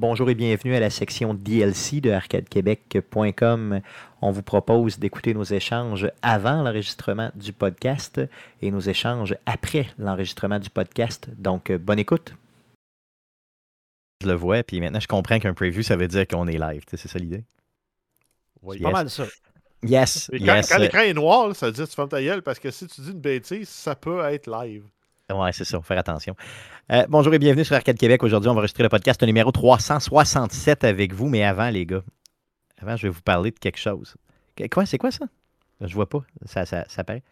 Bonjour et bienvenue à la section DLC de arcadequebec.com. On vous propose d'écouter nos échanges avant l'enregistrement du podcast et nos échanges après l'enregistrement du podcast. Donc, euh, bonne écoute. Je le vois, puis maintenant je comprends qu'un preview, ça veut dire qu'on est live. C'est ça l'idée? Oui, Yes. pas mal ça. Yes, Et quand, yes. quand l'écran est noir, ça veut dire que tu fermes ta gueule parce que si tu dis une bêtise, ça peut être live. Ouais, c'est ça, faut faire attention. Euh, bonjour et bienvenue sur Arcade Québec. Aujourd'hui, on va enregistrer le podcast numéro 367 avec vous, mais avant, les gars, avant, je vais vous parler de quelque chose. Quoi, c'est quoi ça? Je vois pas, ça, ça, ça paraît.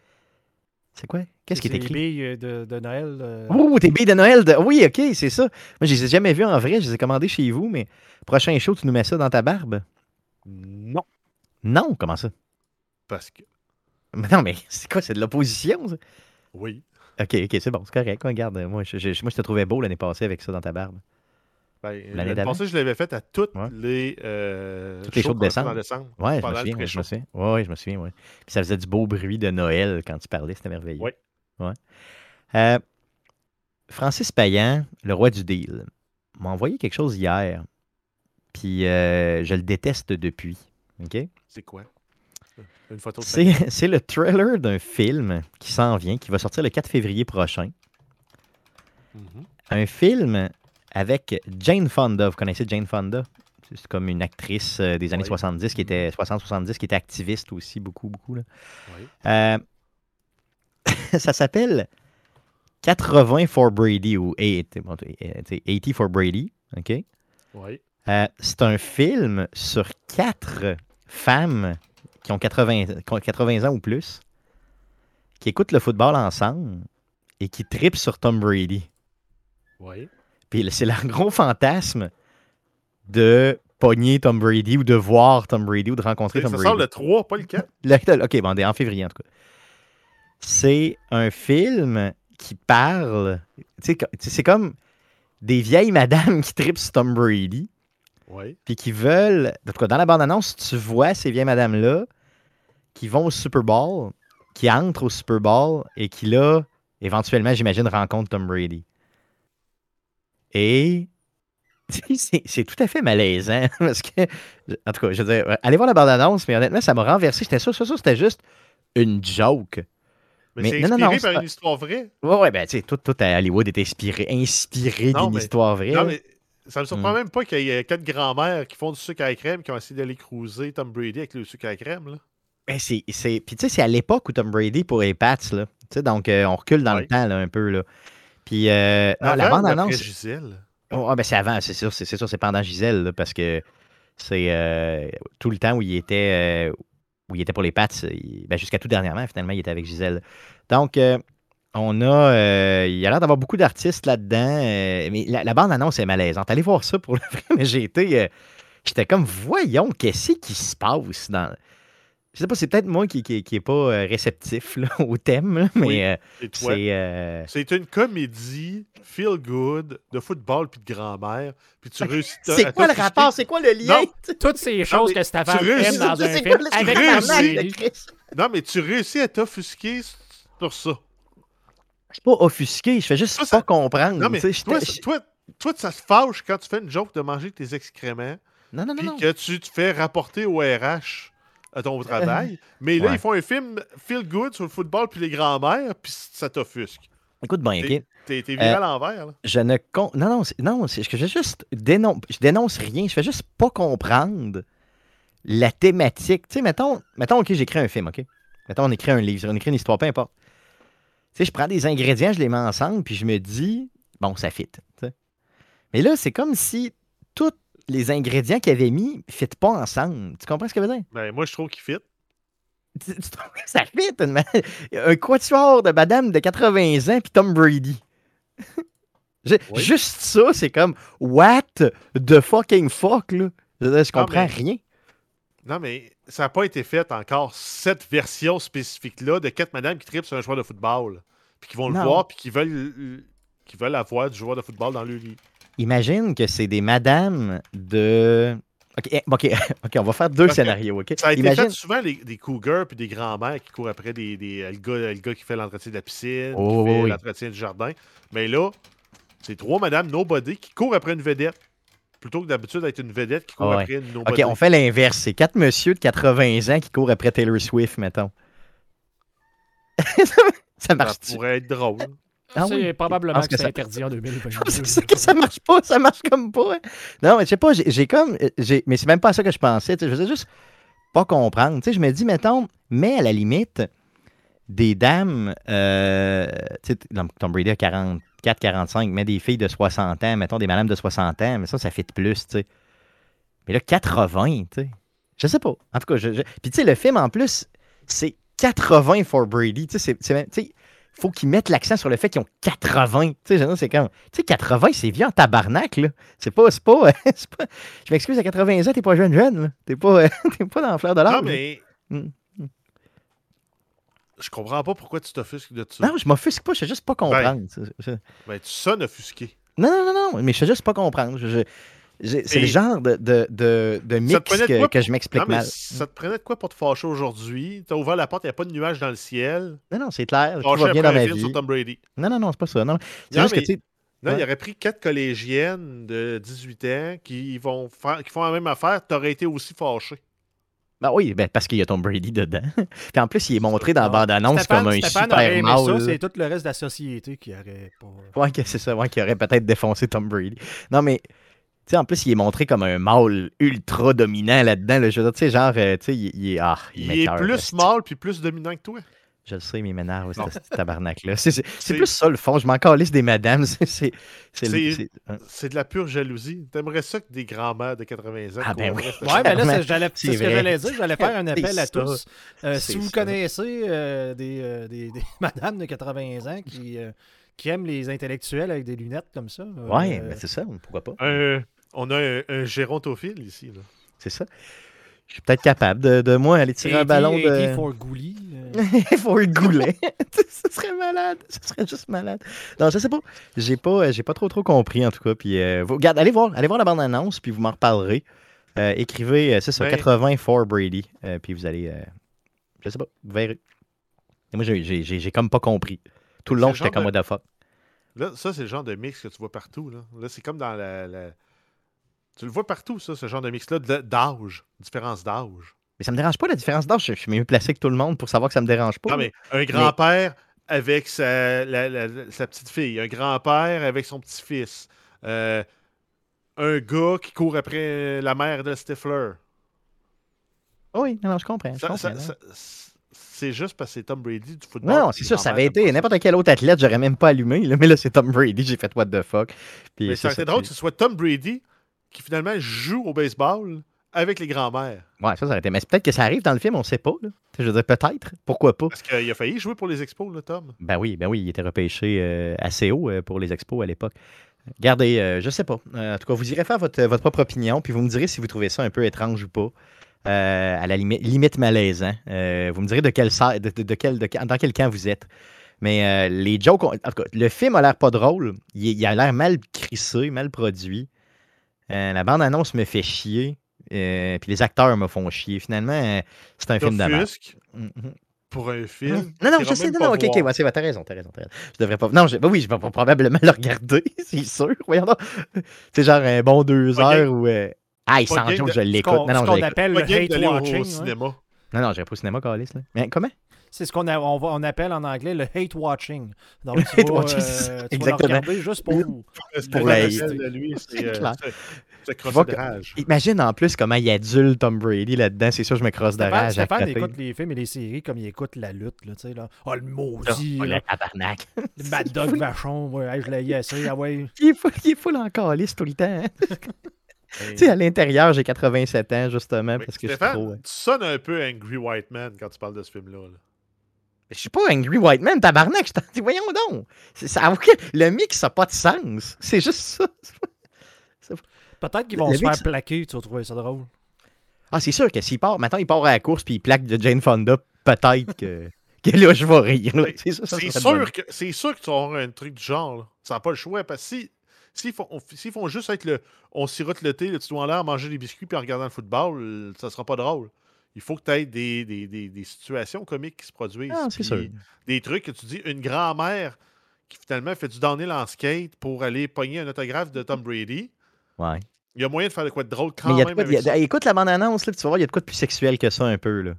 C'est quoi? Qu'est-ce qui est écrit? Les billes de, de Noël. euh, Oh, tes billes de Noël! de- Oui, ok, c'est ça. Moi, je les ai jamais vus en vrai, je les ai commandés chez vous, mais prochain show, tu nous mets ça dans ta barbe? Non. Non, comment ça? Parce que. Mais Non, mais c'est quoi? C'est de l'opposition, ça? Oui. Ok, ok, c'est bon, c'est correct. Regarde, moi, je, je- moi, je te trouvais beau l'année passée avec ça dans ta barbe. Ben, L'année d'avant? passée, je l'avais fait à toutes Ouais. les. euh, Toutes les shows de décembre. Ouais, je me souviens, ouais, je me souviens. Ouais, je me souviens, ouais. Puis ça faisait du beau bruit de Noël quand tu parlais, c'était merveilleux. Ouais. Ouais. Euh, Francis Payan, le roi du deal, m'a envoyé quelque chose hier. Puis euh, je le déteste depuis. OK? C'est quoi? Une photo de C'est c'est le trailer d'un film qui s'en vient, qui va sortir le 4 février prochain. Mhm. Un film avec Jane Fonda. Vous connaissez Jane Fonda? C'est comme une actrice euh, des années Oui. 70 qui était 60-70 qui était activiste aussi beaucoup beaucoup là. Oui. Euh, ça s'appelle 80 for Brady ou 80 bon, euh, tu sais, 80 for Brady, OK? Oui. Euh, c'est un film sur quatre femmes qui ont 80, qui ont 80 ans ou plus, qui écoutent le football ensemble et qui tripent sur Tom Brady. Oui. Puis c'est leur gros fantasme de pogner Tom Brady ou de voir Tom Brady ou de rencontrer Ça Tom sort Brady. le 3, pas le 4. Le- OK, bon, en février en tout cas. C'est un film qui parle. C'est comme des vieilles madames qui tripent sur Tom Brady Oui. puis qui veulent. En tout cas, dans la bande-annonce, tu vois ces vieilles madames-là qui vont au Super Bowl, qui entrent au Super Bowl et qui, là, éventuellement, j'imagine, rencontrent Tom Brady. Et. C'est tout à fait malaisant parce que, en tout cas, je veux dire, allez voir la bande-annonce, mais honnêtement, ça m'a renversé. J'étais sûr, sûr, sûr, c'était juste une joke. Mais, Mais c'est non, non, inspiré non, par une histoire vraie. Ouais, ouais, ben, tu sais, tout, tout à Hollywood est inspiré, inspiré d'une histoire vraie. Non, mais ça me surprend Mm. même pas qu'il y ait quatre grands-mères qui font du sucre à la crème qui ont essayé d'aller cruiser Tom Brady avec le sucre à la crème. Là. Ben, c'est, c'est... Puis tu sais, c'est à l'époque où Tom Brady pour les Pats, là. Tu sais, donc euh, on recule dans le temps, là, un peu, là. Puis, euh, non, la bande-annonce... Gisèle? Oh, ah, ben, c'est avant, c'est sûr, c'est, c'est sûr, c'est pendant Gisèle, là, parce que c'est euh, tout le temps où il était... euh, où il était pour les Pats, il- ben, jusqu'à tout dernièrement, finalement, il était avec Gisèle. Donc, euh, on a... euh, il y a l'air d'avoir beaucoup d'artistes là-dedans, euh, mais la, la bande-annonce est malaisante. Allez voir ça pour le vrai, mais j'ai été... euh, J'étais comme, voyons, qu'est-ce qui se passe dans... Je sais pas, c'est peut-être moi qui qui, qui est pas euh, réceptif là, au thème, là, mais Oui, euh, c'est... euh, c'est une comédie feel good de football puis de grand-mère. Puis tu réussis à- c'est quoi le rapport? C'est quoi le lien? Non. Toutes ces choses que Stéphane aime dans un film avec réussis. Non, mais tu réussis à t'offusquer sur ça. Je suis pas offusqué, je fais juste ça- pas comprendre. Non, mais toi, toi, toi, ça se fâche quand tu fais une joke de manger tes excréments Non, non, non, puis que tu te fais rapporter au RH à ton travail. Mais là, Ouais. ils font un film feel good sur le football puis les grands-mères, puis ça t'offusque. Écoute bien, OK? T'es t'es- t'es viré Euh, à l'envers. là. Je ne con... Non, non, c'est... non, c'est je juste dénonce... je dénonce rien. Je fais juste pas comprendre la thématique. Tu sais, mettons, mettons, OK, j'écris un film, OK? Mettons, on écrit un livre, on écrit une histoire, peu importe. Sais, je prends des ingrédients, je les mets ensemble, puis je me dis, bon, ça fit. Mais là, c'est comme si tous les ingrédients qu'il avait mis ne fitent pas ensemble. Tu comprends ce que je veux dire? Ben, moi, je trouve qu'il fit. Tu, tu trouves que ça fit? une Un quatuor de madame de 80 ans puis Tom Brady? Je- Oui. Juste ça, c'est comme what the fucking fuck, là? Je, Ah, comprends mais- rien. Non, mais ça n'a pas été fait encore, cette version spécifique-là de quatre madames qui tripent sur un joueur de football. Puis qui vont Non. le voir, puis qui veulent, qui veulent avoir du joueur de football dans le lit. Imagine que c'est des madames de. OK, eh, OK, OK, on va faire deux Parce scénarios, OK? Ça a été Imagine... fait souvent les- des cougars puis des grands-mères qui courent après des, des- le, gars, le gars qui fait l'entretien de la piscine, Oh, qui fait oui. l'entretien du jardin. Mais là, c'est trois madames nobody qui courent après une vedette. Plutôt que d'habitude d'être une vedette qui court Ouais. après une OK, on fait l'inverse. C'est quatre monsieur de 80 ans qui courent après Taylor Swift, mettons. ça Ça marche-tu? pourrait être drôle. Ah c'est oui, je probablement que, que c'est ça- interdit en 2022. C'est que ça marche pas, ça marche comme pas. hein. Non, mais je sais pas, j'ai j'ai comme. j'ai- Mais c'est même pas ça que je pensais. Je faisais juste pas comprendre. Tu sais, je me dis, mettons, mais à la limite, des dames. Euh, tu sais, Tom Brady a 44, 45, mais des filles de 60 ans, mettons des madames de 60 ans, mais ça, ça fait de plus, tu sais. Mais là, 80, tu sais. Je sais pas. En tout cas, je, je- Puis tu sais, le film, en plus, c'est 80 for Brady. Tu sais, c'est- faut qu'ils mettent l'accent sur le fait qu'ils ont 80. Tu sais, c'est comme. Tu sais, 80, c'est vieux en tabarnak, là. C'est pas. C'est pas, pas- Je m'excuse, à 80 ans, t'es pas jeune, jeune, là. T'es pas, t'es pas dans la fleur de l'âge. Non, mais. Mm. Je comprends pas pourquoi tu t'offusques de ça. Non, je m'offusque pas, je sais juste pas comprendre. C'est- c'est- Ben, tu sonnes offusqué. Non, non, non, non, mais je sais juste pas comprendre. Je- je- j'ai- c'est le genre de, de, de, de mix de que, je m'explique Non, mal. ça te prenait de quoi pour te fâcher aujourd'hui? T'as ouvert la porte, il n'y a pas de nuage dans le ciel. Non, non, c'est clair. Tout va bien dans ma vie. sur Tom Brady. Non, non, non, c'est pas ça. Non, c'est Non, juste que, mais- Non, Ouais. il aurait pris quatre collégiennes de 18 ans qui vont faire, qui font la même affaire. T'aurais été aussi fâché. Ben oui, ben parce qu'il y a Tom Brady dedans. Puis en plus, il est montré dans la Non. bande-annonce comme un Stéphane super mâle. c'est tout le reste de la société qui aurait pas. Ouais, c'est ça, ouais, qui aurait peut-être défoncé Tom Brady. Non, mais, tu sais, en plus, il est montré comme un mâle ultra dominant là-dedans. là. Je veux dire, tu sais, genre, euh, tu sais, il, il est. Ah, il, Il est plus mâle puis plus dominant que toi. Je le sais, mais il m'énerve, ce petit tabarnak-là. C'est plus ça, le fond. Je m'en calisse des madames. C'est. de la pure jalousie. T'aimerais ça que des grands-mères de 80 ans Ah, ben oui. Ouais, mais là, Clairement, c'est- j'allais- ce que j'allais dire. J'allais faire un appel à tous. Euh, si vous ça. connaissez euh, des, euh, des, des madames de 80 ans qui, euh, qui aiment les intellectuels avec des lunettes comme ça. euh, Ouais, euh, ben c'est ça, pourquoi pas. Un- on a un, un gérontophile ici. Là. C'est ça. Je suis peut-être capable de, de moi aller tirer un 80, ballon 80 de. for Gouli. euh, Il faut le goulet. ce serait malade. Ce serait juste malade. Non, je sais pas. J'ai pas, euh, j'ai pas trop trop compris en tout cas. Puis, euh, vous, regarde, allez voir, allez voir la bande annonce, puis vous m'en reparlerez. Euh, écrivez, c'est ça, Ben- 80 for Brady, euh, puis vous allez, euh, je sais pas, vous verrez. Et moi, j'ai- j'ai j'ai- j'ai comme pas compris. Tout le long, j'étais comme de- what the fuck. Là, ça, c'est le genre de mix que tu vois partout. Là, là c'est comme dans la, la- Tu le vois partout, ça, ce genre de mix-là, d'âge, différence d'âge. Mais ça me dérange pas la différence d'âge. Je suis mieux placé que tout le monde pour savoir que ça me dérange pas. Non, mais un grand-père avec sa, la- la- sa petite fille, un grand-père avec son petit-fils, euh, un gars qui court après la mère de Stifler. Oui, non, non, je comprends. c'est juste parce que c'est Tom Brady du football. Non, c'est sûr, ça avait été n'importe quel autre athlète, j'aurais même pas allumé. là, mais là, c'est Tom Brady, j'ai fait what the fuck. Puis, Mais c'est drôle que ce soit Tom Brady qui finalement joue au baseball avec les grands-mères. Ouais, ça, ça aurait été. Mais peut-être que ça arrive dans le film, on sait pas. Là. Je veux dire, peut-être. Pourquoi pas? Parce qu'il a failli jouer pour les expos, là, Tom. Ben oui, ben oui, il était repêché euh, assez haut euh, pour les expos à l'époque. Regardez, euh, je sais pas. Euh, en tout cas, vous irez faire votre, votre propre opinion, puis vous me direz si vous trouvez ça un peu étrange ou pas. À la limite, limite malaisant. Euh, vous me direz de quel, de, de- de quel, dans quel camp vous êtes. Mais les jokes, ont- en tout cas, le film a l'air pas drôle. Il, il a l'air mal crissé, mal produit. Euh, la bande-annonce me fait chier. Euh, puis les acteurs me font chier. Finalement, euh, c'est un film merde. T'offusques Mhm. pour un film? Non, non, je sais, non, non, ok, ok, ouais, t'as raison, t'as raison, t'as raison. Je devrais pas. Non, je, bah oui, je vais probablement le regarder, c'est sûr. Voyons. C'est genre un bon deux Pas heures où. euh, Ah, il s'en joue, je l'écoute. Non, non, je l'écoute. appelle Pas le hate au watching. ouais. cinéma. Non, non, j'irai pas au cinéma, Calis. Mais comment? C'est ce qu'on on, appelle en anglais le hate watching. Donc, tu hate vas, watching, euh, c'est ça, tu vas le exactement. regarder juste pour. Ce Pour la- lui, C'est euh. Imagine en plus comment il adule Tom Brady là-dedans. C'est sûr, je me crosse de rage. Stéphane écoute les films et les séries comme il écoute la lutte. Là, tu sais, là. Oh, le Ah, maudit. oh, le tabarnak. Le Mad Dog Vachon. Ouais, je l'ai essayé. Ah ouais. Il est full, il est full en calice tout le temps. hein. Tu sais, à l'intérieur, j'ai 87 ans, justement, parce que je suis Stéphane, trop. euh, tu sonnes un peu Angry White Man quand tu parles de ce film-là. là. Je suis pas Angry White Man, tabarnak. Je t'en dis, voyons donc. C'est- Ça, le mix, ça n'a pas de sens. C'est juste ça. Peut-être qu'ils vont Le se faire plaquer. Tu vas trouver ça drôle. Ah, c'est sûr que s'il part, maintenant il part à la course puis il plaque de Jane Fonda, peut-être que, que là, je vais rire. là. C'est ça, ça C'est serait bon. sûr, que, c'est sûr que tu vas avoir un truc du genre. là. Ça n'a pas le choix. Parce que si, s'ils font, s'ils font juste être le. On sirote le thé, le petit doigt en l'air, manger des biscuits puis en regardant le football, ça sera pas drôle. Il faut que tu aies des, des, des- des situations comiques qui se produisent. Ah, c'est puis sûr. Des trucs que tu dis, une grand-mère qui finalement fait du downhill en skate pour aller pogner un autographe de Tom Brady. Ouais. Il y a moyen de faire de quoi de drôle quand Mais de même. de- ça. écoute la bande-annonce, tu vas voir, il y a de quoi de plus sexuel que ça un peu. Là.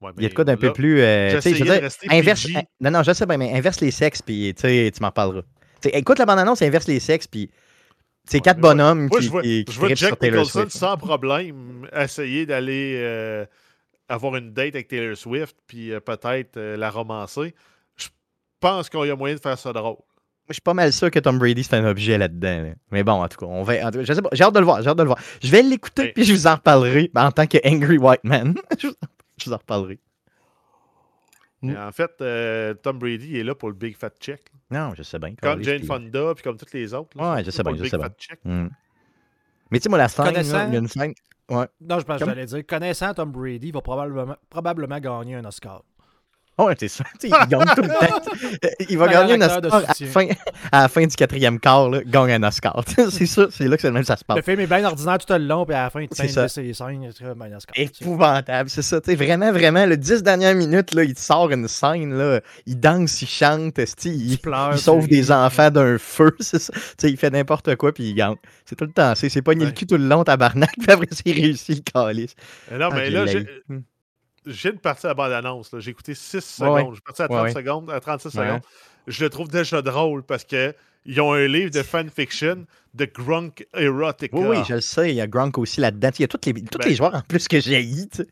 Ouais, Il y a de quoi d'un peu plus. euh, tu sais, je veux dire, inverse, non, non, je sais bien, mais inverse les sexes, puis tu sais, tu m'en parleras. Écoute la bande-annonce, inverse les sexes, puis c'est quatre bonhommes Moi, qui, je vois, qui, qui je vois Jack Nicholson Swift. sans problème essayer d'aller euh, avoir une date avec Taylor Swift, puis euh, peut-être euh, la romancer. Je pense qu'il y a moyen de faire ça drôle. Je suis pas mal sûr que Tom Brady, c'est un objet là-dedans. là. Mais bon, en tout cas, on va. en tout cas, je sais pas, j'ai hâte de le voir, j'ai hâte de le voir. Je vais l'écouter, Ouais. puis je vous en reparlerai ben, en tant que Angry White Man. je vous en reparlerai. Mm. Mais en fait, euh, Tom Brady est là pour le Big Fat Check. Non, je sais bien. Comme Jane puis- Fonda, puis comme toutes les autres. là, Ouais, je sais bien, le je sais Big bien. Fat Check. Hmm. Mais tu sais, moi, la scène, Connaissant- il y a une scène. Ouais. Non, je pense que j'allais dire, connaissant Tom Brady, il va probablement, probablement gagner un Oscar. Ouais, c'est ça. Il gagne tout le temps. Il va gagner un Oscar à la, fin, à la fin du quatrième quart, là, gagne un Oscar. c'est ça, c'est là que c'est le même ça se passe. Le film est bien ordinaire tout le long, puis à la fin, il te de ses scènes, un Oscar. Épouvantable, c'est ça. Vraiment, vraiment, le 10 dernières minutes, là, il te sort une scène, là, il danse, il chante, il, Il pleure. il sauve des enfants d'un feu, c'est ça. Tu sais, il fait n'importe quoi, puis il gagne. C'est tout le temps, c'est c'est pas Ouais. le cul tout le long, tabarnak, puis après, c'est réussi, le calice. Non, Ah, mais je là. J'ai- je de partir à la bande-annonce. là. J'ai écouté 6 Ouais, ouais. secondes. Je suis parti à Ouais, 30 ouais. secondes, à 36 Ouais. secondes. Je le trouve déjà drôle parce que ils ont un livre de fanfiction de Grunk Erotica. Oui, oui, je le sais, il y a Gronk aussi là-dedans. Il y a tous les, tous Ben- les joueurs en plus que j'ai tu sais.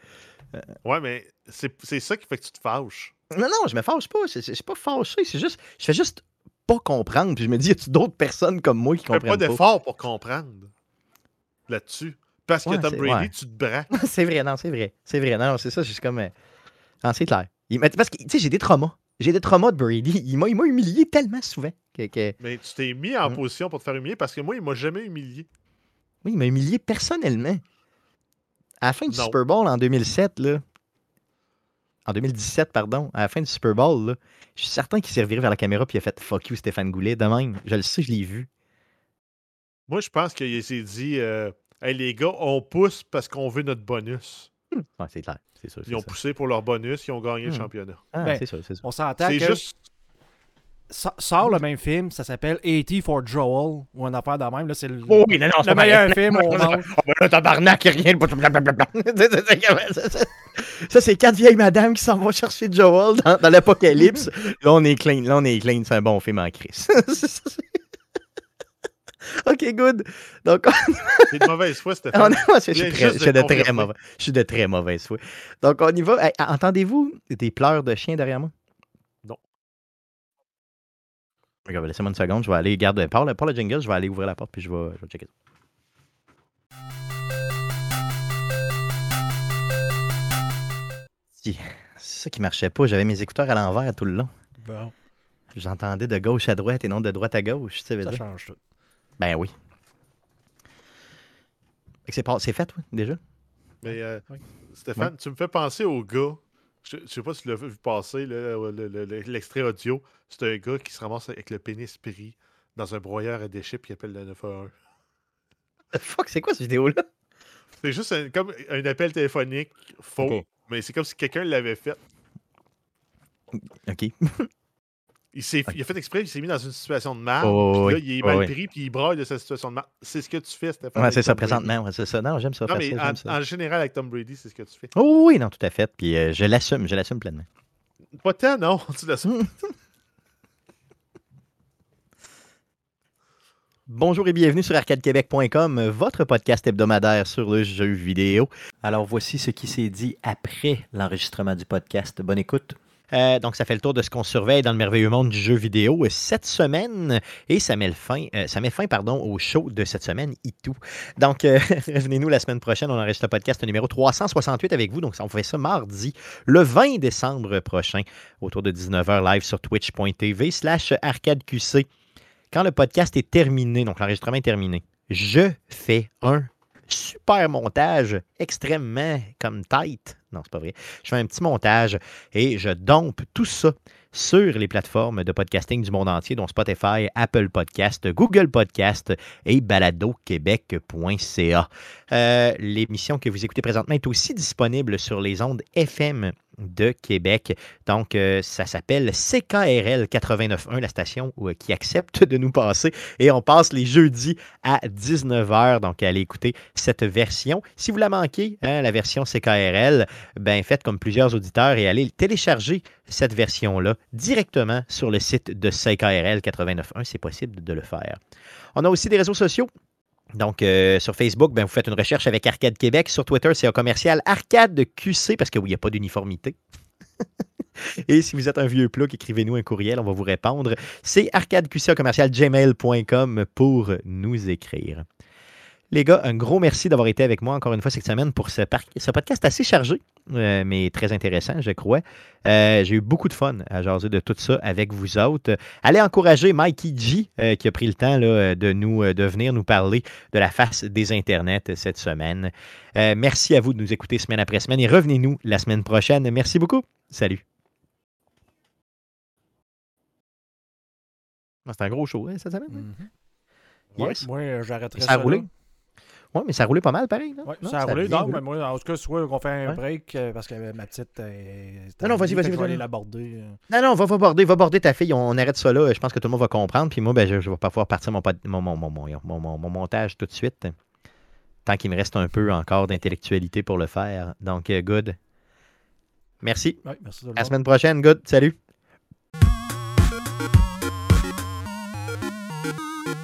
Ouais, mais c'est ça qui fait que tu te fâches. Non, non, je me fâche pas. Je suis pas fâché. C'est juste. Je fais juste pas comprendre. Puis je me dis, y a-tu d'autres personnes comme moi qui fais pas comprennent pas? d'effort pour comprendre là-dessus? Parce que Tom c'est- Brady, ouais. tu te braques. c'est vrai, non, c'est vrai. C'est vrai. Non, c'est ça. Suis comme. euh, Non, c'est clair. Il Parce que, tu sais, j'ai des traumas. J'ai des traumas de Brady. Il m'a il m'a humilié tellement souvent. Que, que- Mais tu t'es mis en Mm. position pour te faire humilier parce que moi, il m'a jamais humilié. Oui, il m'a humilié personnellement. À la fin du Non. Super Bowl en 2007, là. En 2017, pardon. À la fin du Super Bowl, là. Je suis certain qu'il s'est reviré vers la caméra puis il a fait Fuck you, Stéphane Goulet. De même. Je le sais, je l'ai vu. Moi, je pense qu'il s'est dit euh, Hey, les gars, on pousse parce qu'on veut notre bonus. Ouais, c'est clair. C'est sûr. Ils ont ça. poussé pour leur bonus, ils ont gagné le Mm. championnat. Ah, Ben, c'est sûr, c'est sûr. On s'entend C'est que juste. so- sort le même film, ça s'appelle 80 for Joel, ou une affaire de même. Là, c'est le, Oh oui, non, non, le c'est meilleur film au monde. Oh, ben là, tabarnak, rien. Ça, c'est- Ça, c'est quatre vieilles madames qui s'en vont chercher Joel dans, dans l'Apocalypse. Là, on est clean. Là, on est clean. C'est un bon film en crise. OK, good. Donc, C'est de mauvaise foi, on, Stéphane. je, suis très- je de suis de très mauvais. Je suis de très mauvaise foi. Donc, on y va. Hey, Entendez-vous des pleurs de chien derrière moi? Non. Regarde, laissez-moi une seconde. Je vais aller, garde, par le, par le jingle, je vais aller ouvrir la porte puis je vais, je vais checker ça. Si, C'est ça qui marchait pas. J'avais mes écouteurs à l'envers tout le long. Bon, J'entendais de gauche à droite et non de droite à gauche. ça dire. change tout. Ben oui. C'est pas- c'est fait, oui, déjà? Mais euh, Oui. Stéphane, tu me fais penser au gars. Je, je sais pas si tu l'as vu passer, le- le- le- l'extrait audio. C'est un gars qui se ramasse avec le pénis pris dans un broyeur à déchets puis il appelle le 911. The fuck, c'est quoi cette vidéo-là? C'est juste un- comme un appel téléphonique faux, mais c'est comme si quelqu'un l'avait fait. OK. Il, a fait exprès, il s'est mis dans une situation de mal. Oh, là, il est Oh, mal oui. pris puis il braille de sa situation de mal. C'est ce que tu fais, Stéphane. Ouais, c'est ça, présentement. ouais, c'est ça. Non, j'aime ça. Non, faire mais ça, en, j'aime ça. en général, avec Tom Brady, c'est ce que tu fais. Oh oui, non, tout à fait. Puis euh, je l'assume, je l'assume pleinement. Pas tant, non. Tu l'assumes. Bonjour et bienvenue sur arcadequebec.com, votre podcast hebdomadaire sur le jeu vidéo. Alors voici ce qui s'est dit après l'enregistrement du podcast. Bonne écoute. Euh, donc, ça fait le tour de ce qu'on surveille dans le merveilleux monde du jeu vidéo euh, cette semaine et ça met, fin, euh, ça met fin pardon, au show de cette semaine, tout. Donc, revenez-nous la semaine prochaine. On enregistre le podcast numéro 368 avec vous. Donc, on fait ça mardi, le 20 décembre prochain, autour de 19h live sur twitch.tv slash arcadeqc. Quand le podcast est terminé, donc l'enregistrement est terminé, je fais un super montage extrêmement comme tight Non, c'est pas vrai. Je fais un petit montage et je dompe tout ça sur les plateformes de podcasting du monde entier, dont Spotify, Apple Podcast, Google Podcast et baladoquebec.ca. Euh, L'émission que vous écoutez présentement est aussi disponible sur les ondes FM de Québec. Donc, euh, ça s'appelle CKRL 89.1, la station euh, qui accepte de nous passer. Et on passe les jeudis à 19h. Donc, allez écouter cette version. Si vous la manquez, hein, la version CKRL, ben, faites comme plusieurs auditeurs et allez télécharger cette version-là directement sur le site de CKRL 89.1. C'est possible de le faire. On a aussi des réseaux sociaux. Donc, euh, sur Facebook, ben, vous faites une recherche avec Arcade Québec. Sur Twitter, c'est un commercial Arcade QC parce que oui, il n'y a pas d'uniformité. Et si vous êtes un vieux plat, écrivez-nous un courriel, on va vous répondre. C'est arcadeqc.gmail.com pour nous écrire. Les gars, un gros merci d'avoir été avec moi encore une fois cette semaine pour ce, ce podcast assez chargé, euh, mais très intéressant, je crois. Euh, J'ai eu beaucoup de fun à jaser de tout ça avec vous autres. Allez encourager Mikey G, euh, qui a pris le temps là, de, nous, de venir nous parler de la face des Internets cette semaine. Euh, merci à vous de nous écouter semaine après semaine et revenez-nous la semaine prochaine. Merci beaucoup. Salut. C'est un gros show hein, cette semaine. Mm -hmm. Yes. Moi, j'arrêterai Ça ça. Oui, mais ça roulé pas mal, pareil. Non, ça a roulé. bien Non, roulé. mais moi, en tout cas, soit qu'on fait un Ouais. break euh, parce que ma petite. euh, Non, non, vas-y, vas-y, je vas-y. aller l'aborder. euh. Non, non, va, va border, va border ta fille. On arrête ça là. Je pense que tout le monde va comprendre. Puis moi, ben, je ne vais pas pouvoir partir mon, montage tout de suite. Tant qu'il me reste un peu encore d'intellectualité pour le faire. Donc, euh, good. Merci. Ouais, merci À la semaine prochaine. Good. Salut.